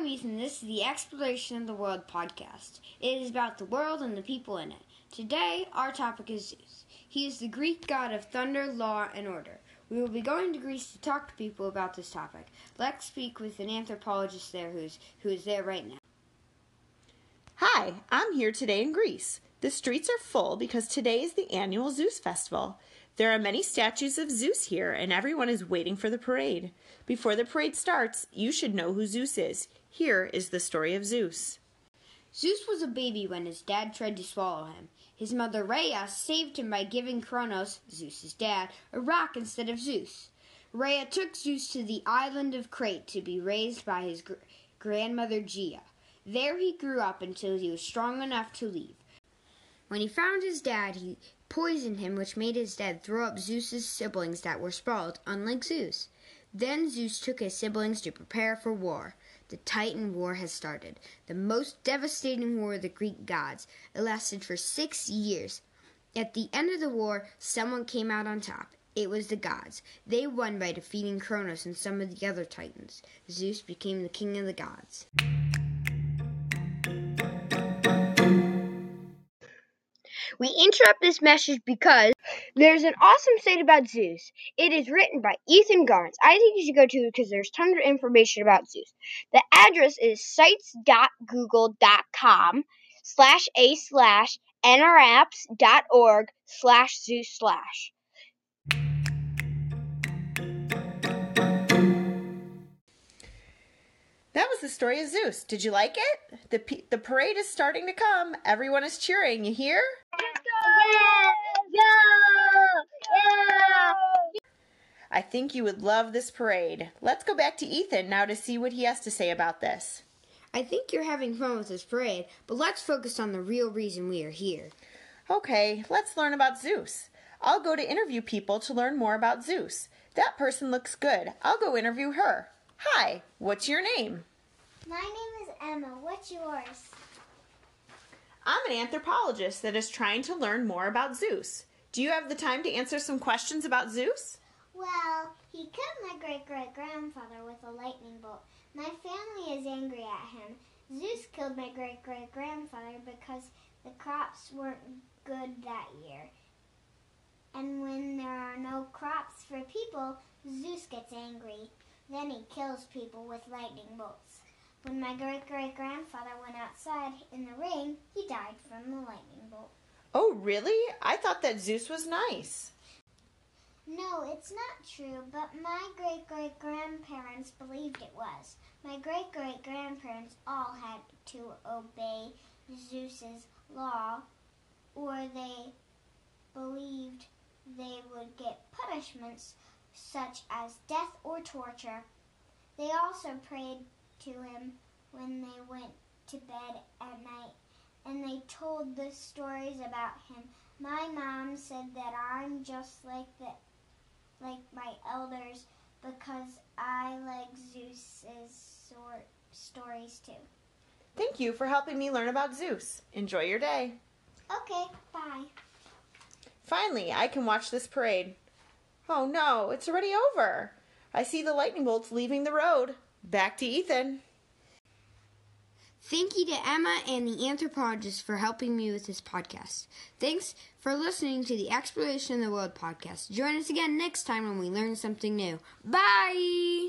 Ethan. This is the Exploration of the World podcast. It is about the world and the people in it. Today, our topic is Zeus. He is the Greek god of thunder, law, and order. We will be going to Greece to talk to people about this topic. Let's speak with an anthropologist there who's who is there right now. Hi, I'm here today in Greece. The streets are full because today is the annual Zeus festival. There are many statues of Zeus here, and everyone is waiting for the parade. Before the parade starts, you should know who Zeus is. Here is the story of Zeus. Zeus was a baby when his dad tried to swallow him. His mother Rhea saved him by giving Kronos, Zeus's dad, a rock instead of Zeus. Rhea took Zeus to the island of Crete to be raised by his gr- grandmother Gaea. There he grew up until he was strong enough to leave. When he found his dad, he poisoned him, which made his dad throw up Zeus's siblings that were sprawled, unlike Zeus. Then Zeus took his siblings to prepare for war. The Titan War has started, the most devastating war of the Greek gods. It lasted for six years. At the end of the war, someone came out on top. It was the gods. They won by defeating Kronos and some of the other Titans. Zeus became the king of the gods. We interrupt this message because there's an awesome site about Zeus. It is written by Ethan Garnes. I think you should go to it because there's tons of information about Zeus. The address is sites.google.com slash a slash nrapps.org slash Zeus slash. That was the story of Zeus. Did you like it? The, the parade is starting to come. Everyone is cheering. You hear? I think you would love this parade. Let's go back to Ethan now to see what he has to say about this. I think you're having fun with this parade, but let's focus on the real reason we are here. Okay, let's learn about Zeus. I'll go to interview people to learn more about Zeus. That person looks good. I'll go interview her. Hi, what's your name? My name is Emma. What's yours? I'm an anthropologist that is trying to learn more about Zeus. Do you have the time to answer some questions about Zeus? Well, he killed my great great grandfather with a lightning bolt. My family is angry at him. Zeus killed my great great grandfather because the crops weren't good that year. And when there are no crops for people, Zeus gets angry. Then he kills people with lightning bolts. When my great great grandfather outside in the rain, he died from the lightning bolt. Oh, really? I thought that Zeus was nice. No, it's not true, but my great great grandparents believed it was. My great great grandparents all had to obey Zeus's law, or they believed they would get punishments such as death or torture. They also prayed to him when they went to bed at night, and they told the stories about him. My mom said that I'm just like the like my elders because I like Zeus's sort stories too. Thank you for helping me learn about Zeus. Enjoy your day. Okay, bye. Finally, I can watch this parade. Oh no, it's already over. I see the lightning bolts leaving the road. Back to Ethan. Thank you to Emma and the anthropologist for helping me with this podcast. Thanks for listening to the Exploration of the World podcast. Join us again next time when we learn something new. Bye!